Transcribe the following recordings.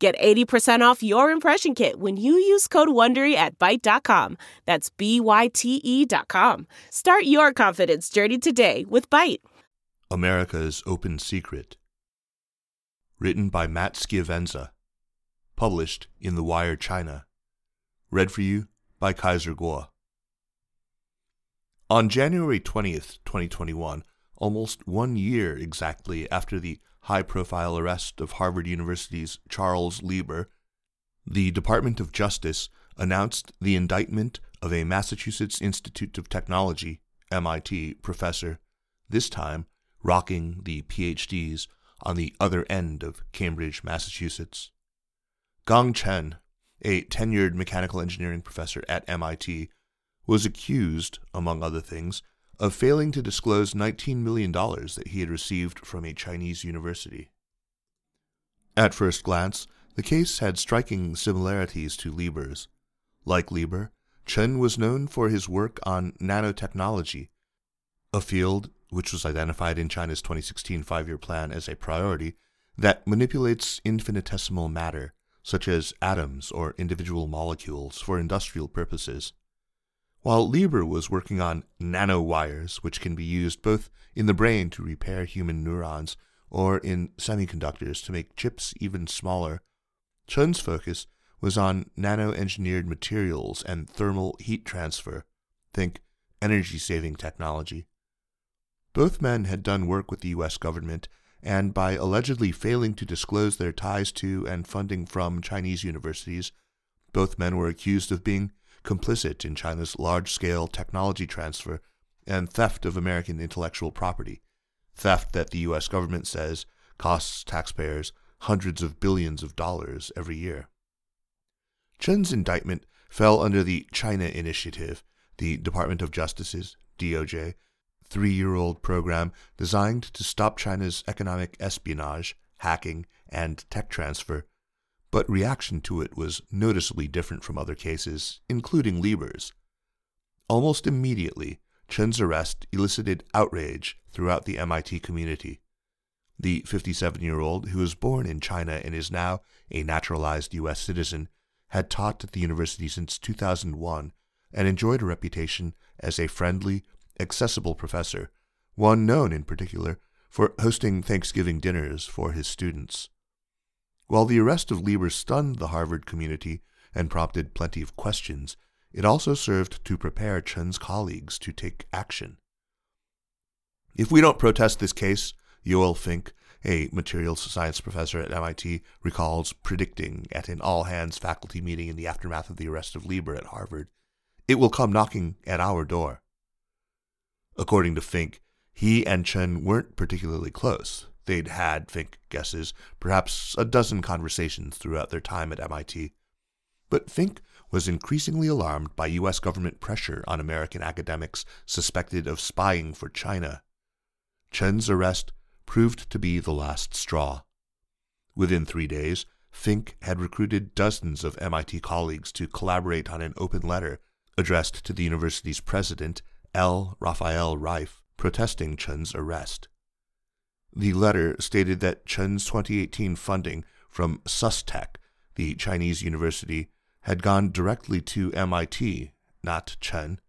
Get 80% off your impression kit when you use code WONDERY at Byte.com. That's B-Y-T-E dot com. Start your confidence journey today with Byte. America's Open Secret. Written by Matt Schiavenza. Published in The Wire China. Read for you by Kaiser Kuo. On January 20th, 2021, almost one year exactly after the high profile arrest of Harvard University's Charles Lieber, the Department of Justice announced the indictment of a Massachusetts Institute of Technology, MIT, professor, this time rocking the PhDs on the other end of Cambridge, Massachusetts. Gong Chen, a tenured mechanical engineering professor at MIT, was accused, among other things, of failing to disclose $19 million that he had received from a Chinese university. At first glance, the case had striking similarities to Lieber's. Like Lieber, Chen was known for his work on nanotechnology, a field which was identified in China's 2016 five year plan as a priority that manipulates infinitesimal matter, such as atoms or individual molecules, for industrial purposes while Lieber was working on nanowires, which can be used both in the brain to repair human neurons or in semiconductors to make chips even smaller. Chen's focus was on nano engineered materials and thermal heat transfer. Think energy saving technology. Both men had done work with the U.S. government, and by allegedly failing to disclose their ties to and funding from Chinese universities, both men were accused of being complicit in China's large scale technology transfer and theft of American intellectual property, theft that the U.S. government says costs taxpayers hundreds of billions of dollars every year. Chen's indictment fell under the China Initiative, the Department of Justice's, DOJ, three year old program designed to stop China's economic espionage, hacking, and tech transfer but reaction to it was noticeably different from other cases, including Lieber's. Almost immediately, Chen's arrest elicited outrage throughout the MIT community. The 57 year old, who was born in China and is now a naturalized U.S. citizen, had taught at the university since 2001 and enjoyed a reputation as a friendly, accessible professor, one known in particular for hosting Thanksgiving dinners for his students. While the arrest of Lieber stunned the Harvard community and prompted plenty of questions, it also served to prepare Chen's colleagues to take action. If we don't protest this case, Yoel Fink, a materials science professor at MIT, recalls predicting at an all hands faculty meeting in the aftermath of the arrest of Lieber at Harvard, it will come knocking at our door. According to Fink, he and Chen weren't particularly close. They'd had, Fink guesses, perhaps a dozen conversations throughout their time at MIT. But Fink was increasingly alarmed by U.S. government pressure on American academics suspected of spying for China. Chen's arrest proved to be the last straw. Within three days, Fink had recruited dozens of MIT colleagues to collaborate on an open letter addressed to the university's president, L. Raphael Reif, protesting Chen's arrest. The letter stated that Chen's 2018 funding from SUSTech, the Chinese university, had gone directly to MIT, not Chen.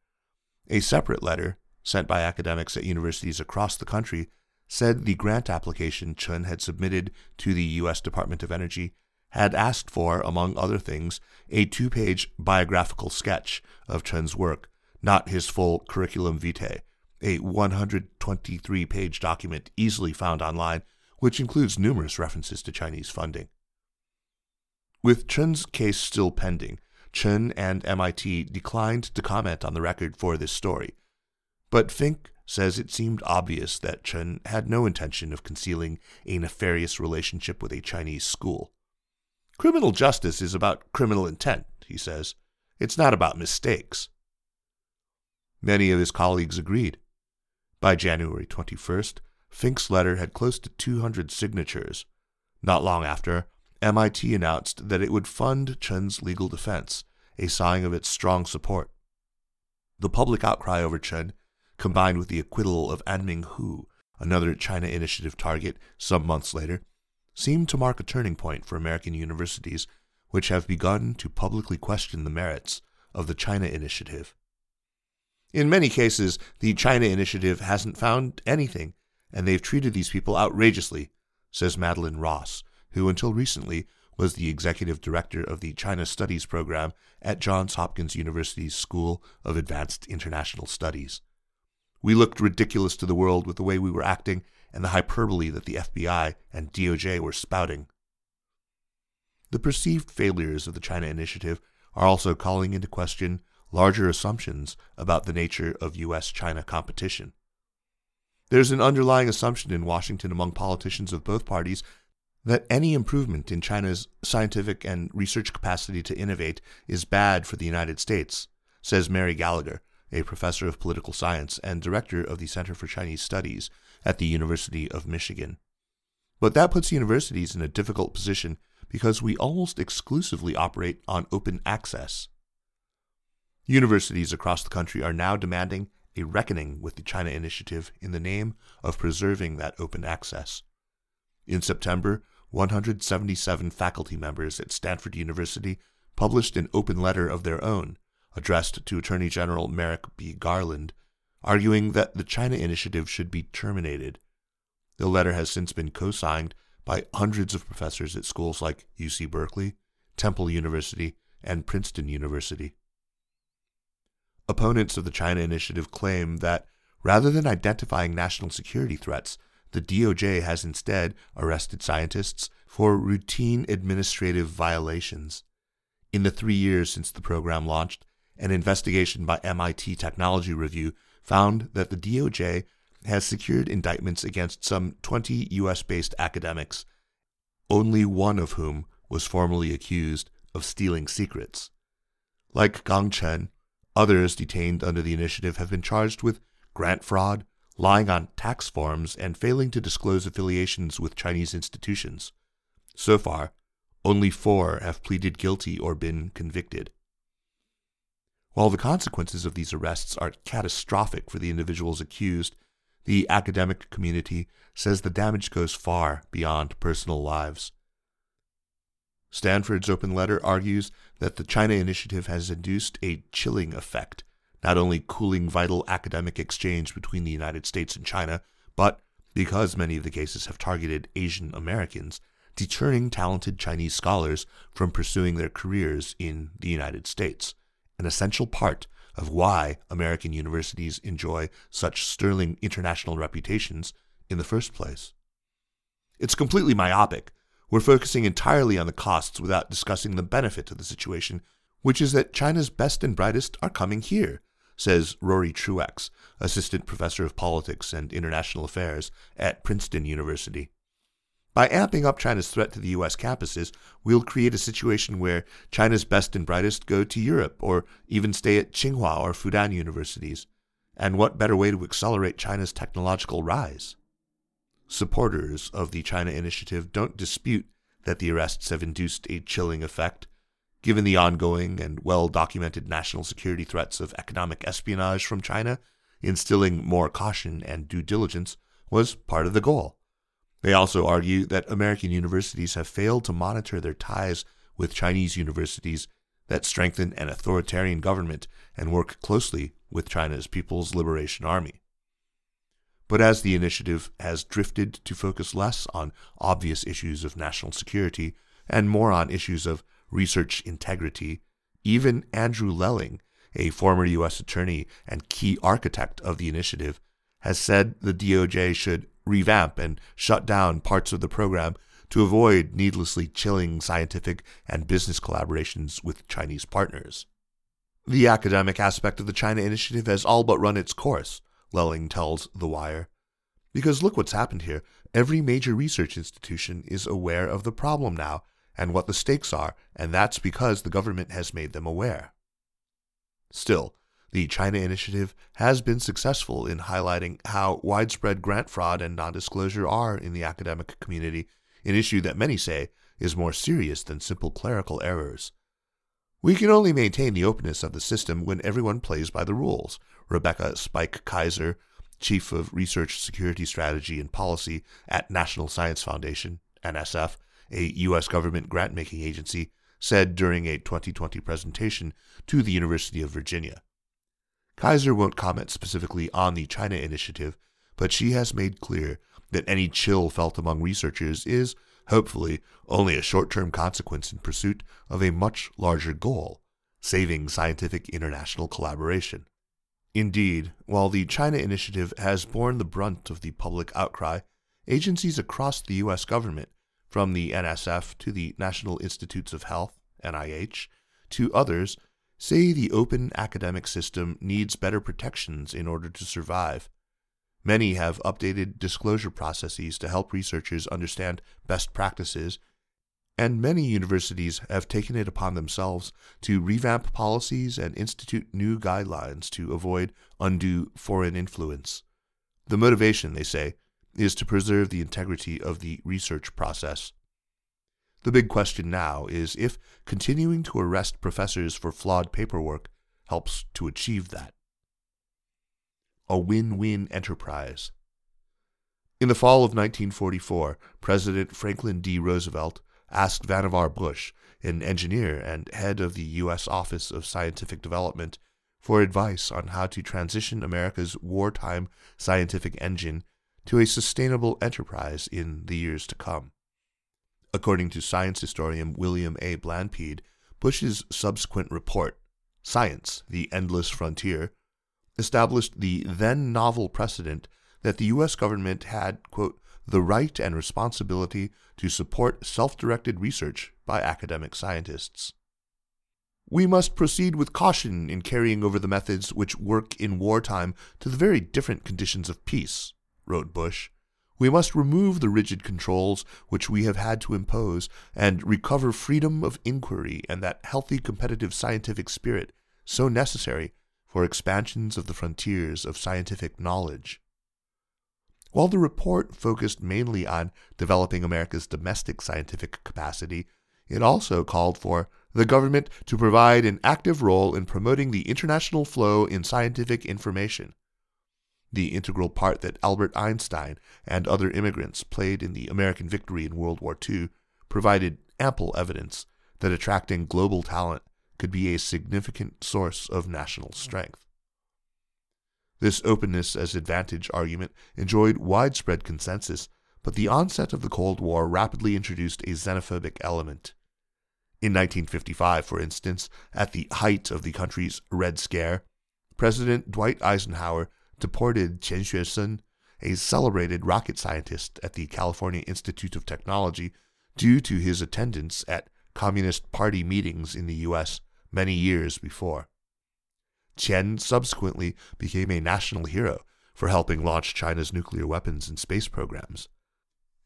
A separate letter, sent by academics at universities across the country, said the grant application Chen had submitted to the U.S. Department of Energy had asked for, among other things, a two page biographical sketch of Chen's work, not his full curriculum vitae, a 123 page document easily found online, which includes numerous references to Chinese funding. With Chen's case still pending, Chen and MIT declined to comment on the record for this story. But Fink says it seemed obvious that Chen had no intention of concealing a nefarious relationship with a Chinese school. Criminal justice is about criminal intent, he says. It's not about mistakes. Many of his colleagues agreed. By January 21st, Fink's letter had close to 200 signatures. Not long after, MIT announced that it would fund Chen's legal defense, a sign of its strong support. The public outcry over Chen, combined with the acquittal of Anming Hu, another China Initiative target, some months later, seemed to mark a turning point for American universities, which have begun to publicly question the merits of the China Initiative. In many cases, the China Initiative hasn't found anything, and they've treated these people outrageously, says Madelyn Ross, who until recently was the executive director of the China Studies program at Johns Hopkins University's School of Advanced International Studies. We looked ridiculous to the world with the way we were acting and the hyperbole that the FBI and DOJ were spouting. The perceived failures of the China Initiative are also calling into question larger assumptions about the nature of U.S. China competition. There's an underlying assumption in Washington among politicians of both parties that any improvement in China's scientific and research capacity to innovate is bad for the United States, says Mary Gallagher, a professor of political science and director of the Center for Chinese Studies at the University of Michigan. But that puts universities in a difficult position because we almost exclusively operate on open access. Universities across the country are now demanding a reckoning with the China Initiative in the name of preserving that open access. In September, 177 faculty members at Stanford University published an open letter of their own addressed to Attorney General Merrick B. Garland, arguing that the China Initiative should be terminated. The letter has since been co signed by hundreds of professors at schools like UC Berkeley, Temple University, and Princeton University. Opponents of the China Initiative claim that rather than identifying national security threats, the DOJ has instead arrested scientists for routine administrative violations. In the three years since the program launched, an investigation by MIT Technology Review found that the DOJ has secured indictments against some 20 U.S. based academics, only one of whom was formally accused of stealing secrets. Like Gong Chen, others detained under the initiative have been charged with grant fraud, lying on tax forms, and failing to disclose affiliations with Chinese institutions. So far, only four have pleaded guilty or been convicted. While the consequences of these arrests are catastrophic for the individuals accused, the academic community says the damage goes far beyond personal lives. Stanford's open letter argues that the China Initiative has induced a chilling effect, not only cooling vital academic exchange between the United States and China, but, because many of the cases have targeted Asian Americans, deterring talented Chinese scholars from pursuing their careers in the United States an essential part of why American universities enjoy such sterling international reputations in the first place. It's completely myopic. We're focusing entirely on the costs without discussing the benefit of the situation, which is that China's best and brightest are coming here, says Rory Truex, assistant professor of politics and international affairs at Princeton University. By amping up China's threat to the U.S. campuses, we'll create a situation where China's best and brightest go to Europe or even stay at Tsinghua or Fudan universities. And what better way to accelerate China's technological rise? Supporters of the China Initiative don't dispute that the arrests have induced a chilling effect. Given the ongoing and well documented national security threats of economic espionage from China, instilling more caution and due diligence was part of the goal. They also argue that American universities have failed to monitor their ties with Chinese universities that strengthen an authoritarian government and work closely with China's People's Liberation Army. But as the initiative has drifted to focus less on obvious issues of national security and more on issues of research integrity, even Andrew Lelling, a former U.S. attorney and key architect of the initiative, has said the DOJ should revamp and shut down parts of the program to avoid needlessly chilling scientific and business collaborations with Chinese partners. The academic aspect of the China Initiative has all but run its course, Lelling tells The Wire. Because look what's happened here. Every major research institution is aware of the problem now and what the stakes are, and that's because the government has made them aware. Still, the China Initiative has been successful in highlighting how widespread grant fraud and non disclosure are in the academic community, an issue that many say is more serious than simple clerical errors. We can only maintain the openness of the system when everyone plays by the rules, Rebecca Spike Keiser, Chief of Research Security Strategy and Policy at National Science Foundation, NSF, a U.S. government grant making agency, said during a 2020 presentation to the University of Virginia. Keiser won't comment specifically on the China initiative, but she has made clear that any chill felt among researchers is, hopefully, only a short term consequence in pursuit of a much larger goal saving scientific international collaboration. Indeed, while the China initiative has borne the brunt of the public outcry, agencies across the U.S. government, from the NSF to the National Institutes of Health, NIH, to others, say the open academic system needs better protections in order to survive. Many have updated disclosure processes to help researchers understand best practices, and many universities have taken it upon themselves to revamp policies and institute new guidelines to avoid undue foreign influence. The motivation, they say, is to preserve the integrity of the research process. The big question now is if continuing to arrest professors for flawed paperwork helps to achieve that. A win win enterprise. In the fall of 1944, President Franklin D. Roosevelt asked Vannevar Bush, an engineer and head of the U.S. Office of Scientific Development, for advice on how to transition America's wartime scientific engine to a sustainable enterprise in the years to come. According to science historian William A. Blanpied, Bush's subsequent report, Science, the Endless Frontier, established the then novel precedent that the U.S. government had, quote, the right and responsibility to support self directed research by academic scientists. We must proceed with caution in carrying over the methods which work in wartime to the very different conditions of peace, wrote Bush. We must remove the rigid controls which we have had to impose and recover freedom of inquiry and that healthy competitive scientific spirit so necessary for expansions of the frontiers of scientific knowledge. While the report focused mainly on developing America's domestic scientific capacity, it also called for the government to provide an active role in promoting the international flow in scientific information the integral part that Albert Einstein and other immigrants played in the American victory in World War II provided ample evidence that attracting global talent could be a significant source of national strength. This openness as advantage argument enjoyed widespread consensus, but the onset of the Cold War rapidly introduced a xenophobic element. In 1955, for instance, at the height of the country's Red Scare, President Dwight Eisenhower deported Qian Xuesen, a celebrated rocket scientist at the California Institute of Technology, due to his attendance at Communist Party meetings in the U.S. many years before. Qian subsequently became a national hero for helping launch China's nuclear weapons and space programs.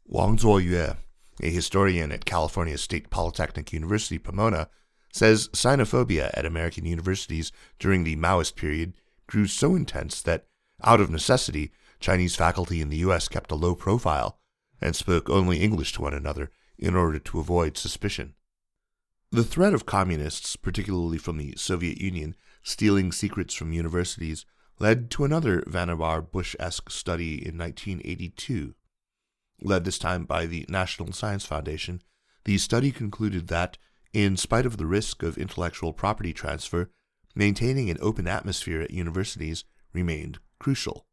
Wang Zuoyue, a historian at California State Polytechnic University, Pomona, says xenophobia at American universities during the Maoist period grew so intense that out of necessity, Chinese faculty in the U.S. kept a low profile and spoke only English to one another in order to avoid suspicion. The threat of communists, particularly from the Soviet Union, stealing secrets from universities led to another Vannevar Bush esque study in 1982. Led this time by the National Science Foundation, the study concluded that, in spite of the risk of intellectual property transfer, maintaining an open atmosphere at universities remained crucial.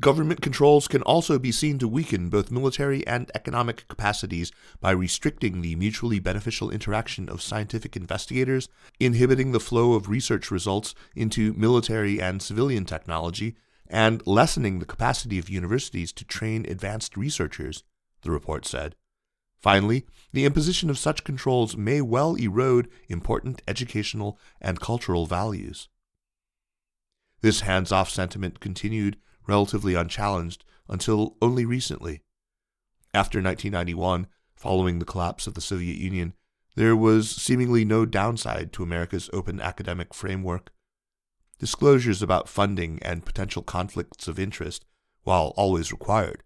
Government controls can also be seen to weaken both military and economic capacities by restricting the mutually beneficial interaction of scientific investigators, inhibiting the flow of research results into military and civilian technology, and lessening the capacity of universities to train advanced researchers, the report said. Finally, the imposition of such controls may well erode important educational and cultural values. This hands off sentiment continued relatively unchallenged until only recently. After 1991, following the collapse of the Soviet Union, There was seemingly no downside to America's open academic framework. Disclosures about funding and potential conflicts of interest, while always required,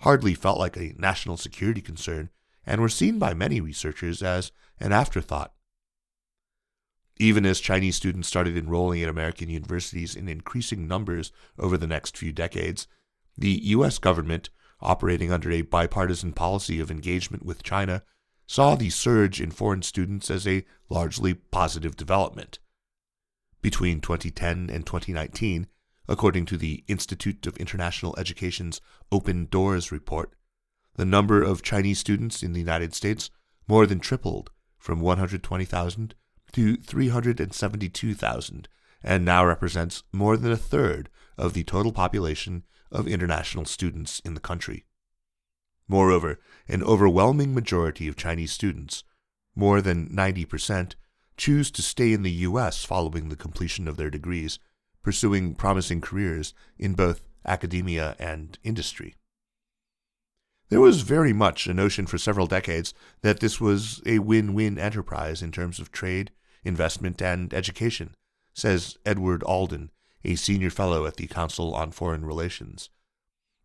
hardly felt like a national security concern and were seen by many researchers as an afterthought. Even as Chinese students started enrolling at American universities in increasing numbers over the next few decades, the U.S. government, operating under a bipartisan policy of engagement with China, saw the surge in foreign students as a largely positive development. Between 2010 and 2019, according to the Institute of International Education's Open Doors report, the number of Chinese students in the United States more than tripled from 120,000 to 372,000 and now represents more than a third of the total population of international students in the country. Moreover, an overwhelming majority of Chinese students, more than 90%, choose to stay in the U.S. following the completion of their degrees, pursuing promising careers in both academia and industry. There was very much a notion for several decades that this was a win win enterprise in terms of trade, investment, and education, says Edward Alden, a senior fellow at the Council on Foreign Relations.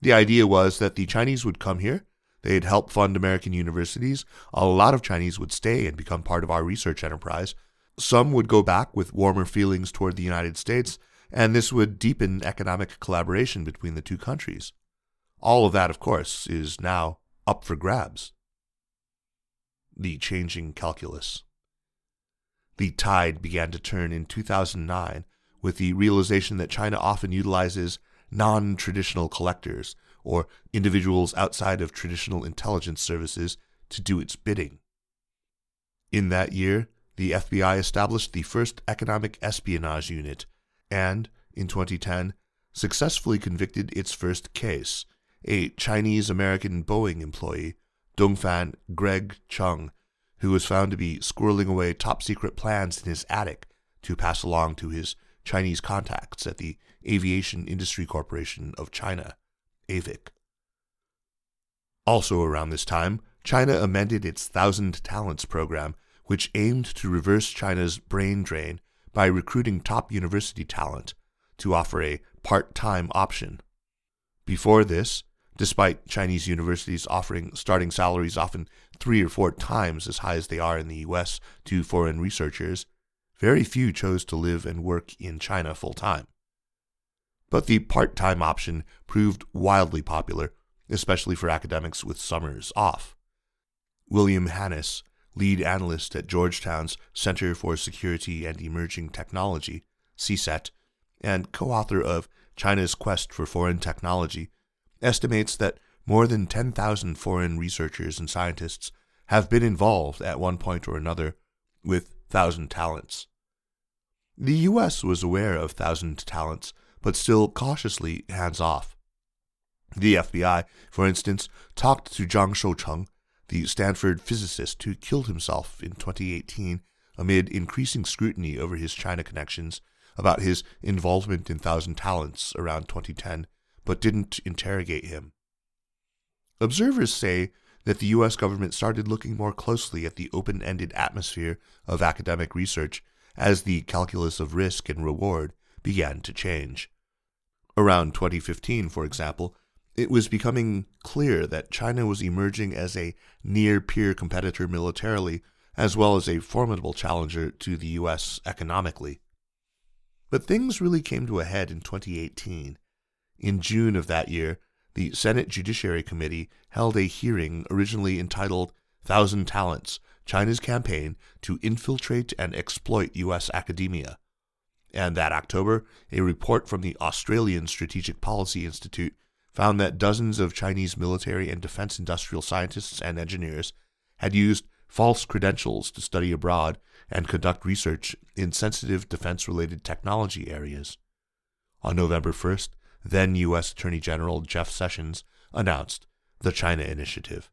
The idea was that the Chinese would come here, they'd help fund American universities, a lot of Chinese would stay and become part of our research enterprise, some would go back with warmer feelings toward the United States, and this would deepen economic collaboration between the two countries. All of that, of course, is now up for grabs. The changing calculus. The tide began to turn in 2009 with the realization that China often utilizes non traditional collectors or individuals outside of traditional intelligence services to do its bidding. In that year, the FBI established the first economic espionage unit and, in 2010, successfully convicted its first case a Chinese American Boeing employee, Dongfan Greg Chung, who was found to be squirreling away top secret plans in his attic to pass along to his Chinese contacts at the Aviation Industry Corporation of China, AVIC. Also around this time, China amended its Thousand Talents program, which aimed to reverse China's brain drain by recruiting top university talent to offer a part time option. Before this, despite Chinese universities offering starting salaries often three or four times as high as they are in the US to foreign researchers, very few chose to live and work in China full time. But the part time option proved wildly popular, especially for academics with summers off. William Hannas, lead analyst at Georgetown's Center for Security and Emerging Technology, CSET, and co author of China's Quest for Foreign Technology, estimates that more than 10,000 foreign researchers and scientists have been involved at one point or another with Thousand Talents. The U.S. was aware of Thousand Talents, but still cautiously hands off. The FBI, for instance, talked to Zhang Shoucheng, the Stanford physicist who killed himself in 2018 amid increasing scrutiny over his China connections, about his involvement in Thousand Talents around 2010 but didn't interrogate him. Observers say that the U.S. government started looking more closely at the open ended atmosphere of academic research as the calculus of risk and reward began to change. Around 2015, for example, it was becoming clear that China was emerging as a near peer competitor militarily, as well as a formidable challenger to the U.S. economically. But things really came to a head in 2018 in June of that year, the Senate Judiciary Committee held a hearing originally entitled Thousand Talents China's Campaign to Infiltrate and Exploit U.S. Academia. And that October, a report from the Australian Strategic Policy Institute found that dozens of Chinese military and defense industrial scientists and engineers had used false credentials to study abroad and conduct research in sensitive defense related technology areas. On November 1st, then U.S. Attorney General Jeff Sessions announced the China Initiative.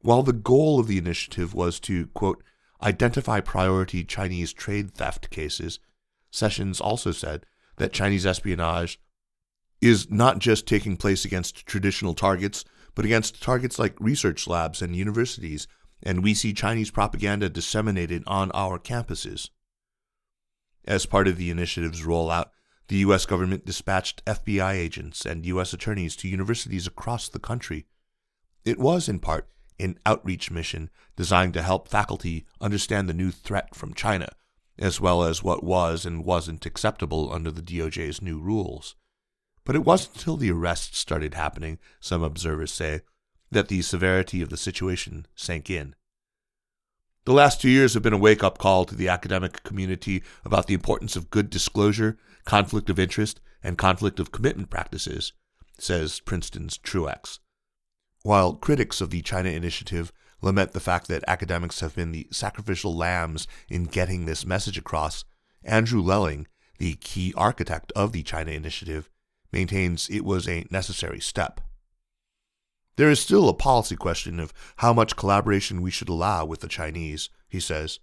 While the goal of the initiative was to, quote, identify priority Chinese trade theft cases, Sessions also said that Chinese espionage is not just taking place against traditional targets, but against targets like research labs and universities and we see Chinese propaganda disseminated on our campuses. As part of the initiative's rollout, the U.S. government dispatched FBI agents and U.S. attorneys to universities across the country. It was, in part, an outreach mission designed to help faculty understand the new threat from China, as well as what was and wasn't acceptable under the DOJ's new rules. But it wasn't until the arrests started happening, some observers say, that the severity of the situation sank in. The last two years have been a wake up call to the academic community about the importance of good disclosure, conflict of interest, and conflict of commitment practices, says Princeton's Truex. While critics of the China Initiative lament the fact that academics have been the sacrificial lambs in getting this message across, Andrew Lelling, the key architect of the China Initiative, maintains it was a necessary step. There is still a policy question of how much collaboration we should allow with the Chinese, he says.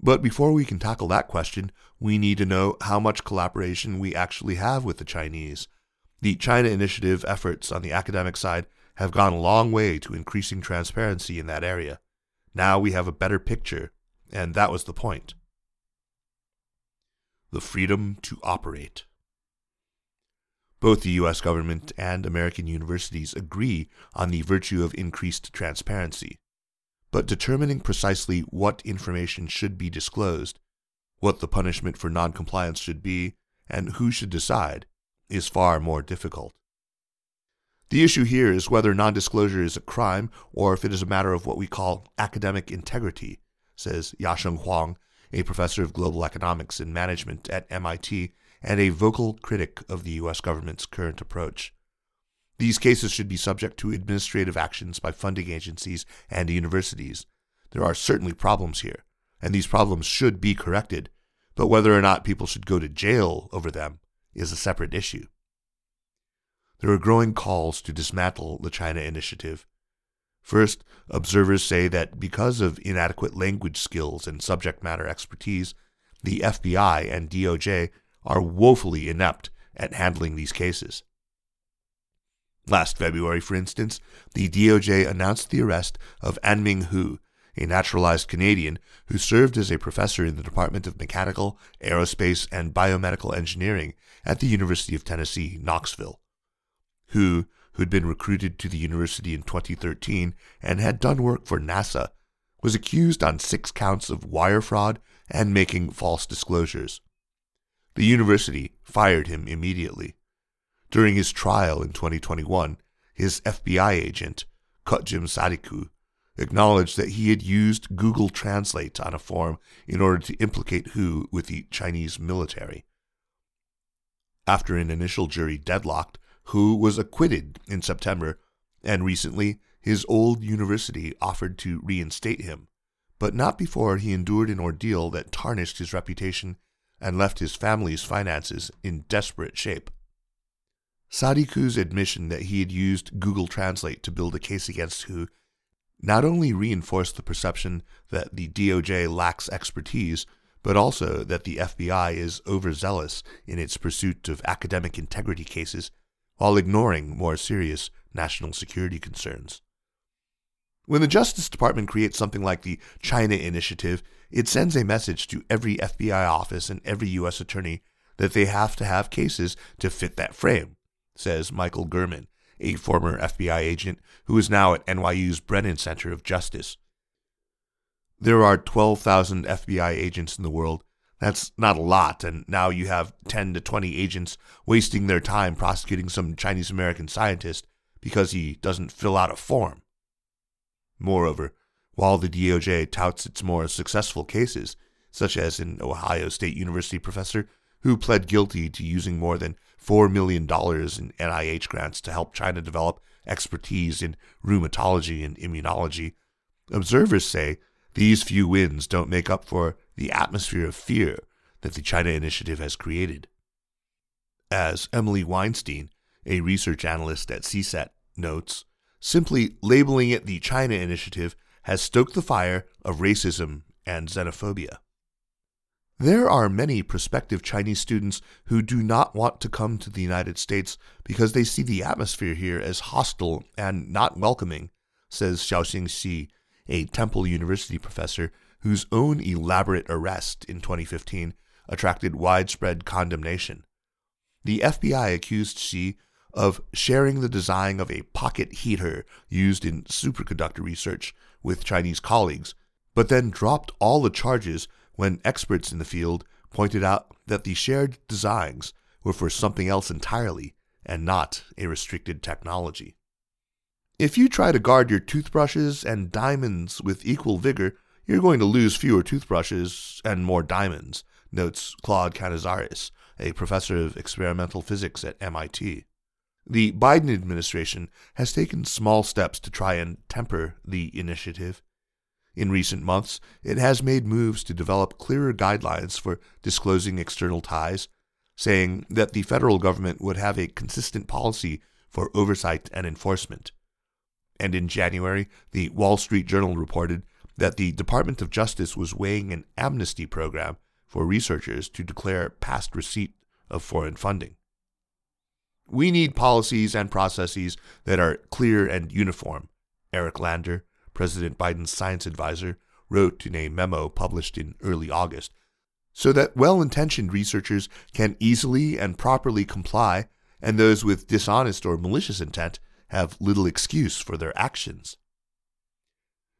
But before we can tackle that question, we need to know how much collaboration we actually have with the Chinese. The China Initiative efforts on the academic side have gone a long way to increasing transparency in that area. Now we have a better picture, and that was the point. The freedom to operate. Both the U.S. government and American universities agree on the virtue of increased transparency. But determining precisely what information should be disclosed, what the punishment for noncompliance should be, and who should decide is far more difficult. The issue here is whether nondisclosure is a crime or if it is a matter of what we call academic integrity, says Yasheng Huang, a professor of global economics and management at MIT and a vocal critic of the U.S. government's current approach. These cases should be subject to administrative actions by funding agencies and universities. There are certainly problems here, and these problems should be corrected, but whether or not people should go to jail over them is a separate issue. There are growing calls to dismantle the China Initiative. First, observers say that because of inadequate language skills and subject matter expertise, the FBI and DOJ are woefully inept at handling these cases. Last February, for instance, the DOJ announced the arrest of Anming Hu, a naturalized Canadian who served as a professor in the Department of Mechanical, Aerospace, and Biomedical Engineering at the University of Tennessee, Knoxville. Hu, who'd been recruited to the university in 2013 and had done work for NASA, was accused on six counts of wire fraud and making false disclosures. The university fired him immediately. During his trial in 2021, his FBI agent, Kujtim Sadiku, acknowledged that he had used Google Translate on a form in order to implicate Hu with the Chinese military. After an initial jury deadlocked, Hu was acquitted in September, and recently his old university offered to reinstate him, but not before he endured an ordeal that tarnished his reputation and left his family's finances in desperate shape. Sadiku's admission that he had used Google Translate to build a case against Hu not only reinforced the perception that the DOJ lacks expertise, but also that the FBI is overzealous in its pursuit of academic integrity cases while ignoring more serious national security concerns. When the Justice Department creates something like the China Initiative, it sends a message to every FBI office and every U.S. attorney that they have to have cases to fit that frame, says Michael German, a former FBI agent who is now at NYU's Brennan Center of Justice. There are 12,000 FBI agents in the world. That's not a lot, and now you have 10 to 20 agents wasting their time prosecuting some Chinese American scientist because he doesn't fill out a form. Moreover, while the DOJ touts its more successful cases, such as an Ohio State University professor who pled guilty to using more than $4 million in NIH grants to help China develop expertise in rheumatology and immunology, observers say these few wins don't make up for the atmosphere of fear that the China Initiative has created. As Emily Weinstein, a research analyst at CSET, notes, Simply labeling it the China Initiative has stoked the fire of racism and xenophobia. There are many prospective Chinese students who do not want to come to the United States because they see the atmosphere here as hostile and not welcoming, says Xiaoxing Xi, a Temple University professor whose own elaborate arrest in 2015 attracted widespread condemnation. The FBI accused Xi of sharing the design of a pocket heater used in superconductor research with Chinese colleagues, but then dropped all the charges when experts in the field pointed out that the shared designs were for something else entirely and not a restricted technology. If you try to guard your toothbrushes and diamonds with equal vigor, you're going to lose fewer toothbrushes and more diamonds, notes Claude Canizares, a professor of experimental physics at MIT. The Biden administration has taken small steps to try and temper the initiative. In recent months, it has made moves to develop clearer guidelines for disclosing external ties, saying that the federal government would have a consistent policy for oversight and enforcement. And in January, the Wall Street Journal reported that the Department of Justice was weighing an amnesty program for researchers to declare past receipt of foreign funding. We need policies and processes that are clear and uniform, Eric Lander, President Biden's science advisor, wrote in a memo published in early August, so that well intentioned researchers can easily and properly comply, and those with dishonest or malicious intent have little excuse for their actions.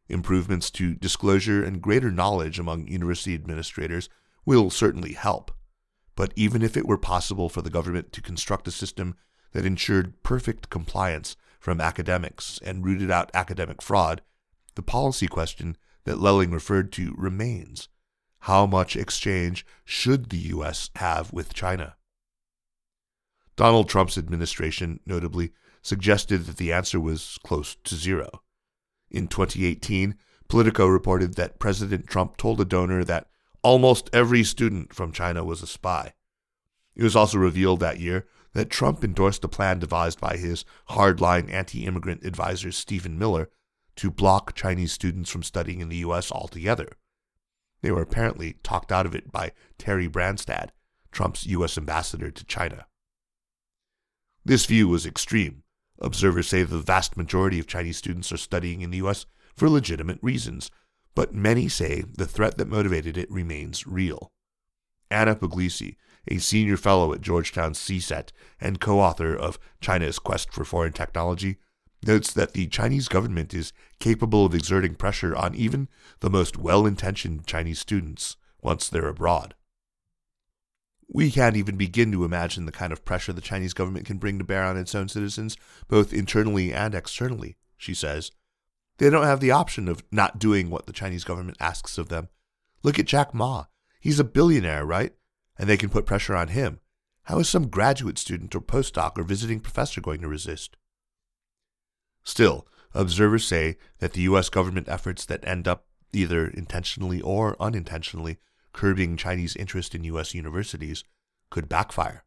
Improvements to disclosure and greater knowledge among university administrators will certainly help. But even if it were possible for the government to construct a system that ensured perfect compliance from academics and rooted out academic fraud, the policy question that Lelling referred to remains. How much exchange should the U.S. have with China? Donald Trump's administration, notably, suggested that the answer was close to zero. In 2018, Politico reported that President Trump told a donor that almost every student from China was a spy. It was also revealed that year that Trump endorsed a plan devised by his hardline anti immigrant advisor Stephen Miller to block Chinese students from studying in the U.S. altogether. They were apparently talked out of it by Terry Branstad, Trump's U.S. ambassador to China. This view was extreme. Observers say the vast majority of Chinese students are studying in the U.S. for legitimate reasons, but many say the threat that motivated it remains real. Anna Puglisi, a senior fellow at Georgetown's CSET and co author of China's Quest for Foreign Technology, notes that the Chinese government is capable of exerting pressure on even the most well intentioned Chinese students once they're abroad. We can't even begin to imagine the kind of pressure the Chinese government can bring to bear on its own citizens, both internally and externally, she says. They don't have the option of not doing what the Chinese government asks of them. Look at Jack Ma. He's a billionaire, right? And they can put pressure on him. How is some graduate student or postdoc or visiting professor going to resist? Still, observers say that the U.S. government efforts that end up either intentionally or unintentionally curbing Chinese interest in U.S. universities could backfire.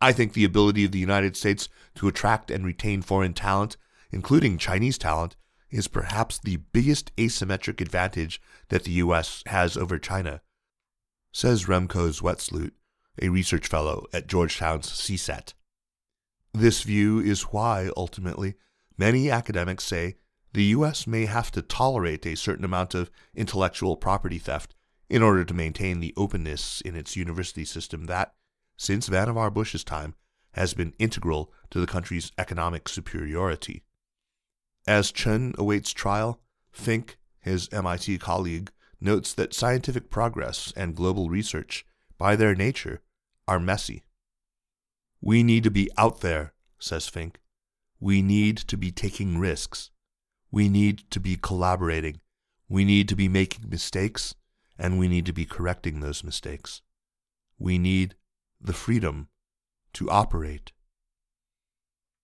I think the ability of the United States to attract and retain foreign talent including Chinese talent, is perhaps the biggest asymmetric advantage that the U.S. has over China, says Remco Zwetsloot, a research fellow at Georgetown's CSET. This view is why, ultimately, many academics say the U.S. may have to tolerate a certain amount of intellectual property theft in order to maintain the openness in its university system that, since Vannevar Bush's time, has been integral to the country's economic superiority. As Chen awaits trial, Fink, his MIT colleague, notes that scientific progress and global research, by their nature, are messy. We need to be out there, says Fink. We need to be taking risks. We need to be collaborating. We need to be making mistakes, and we need to be correcting those mistakes. We need the freedom to operate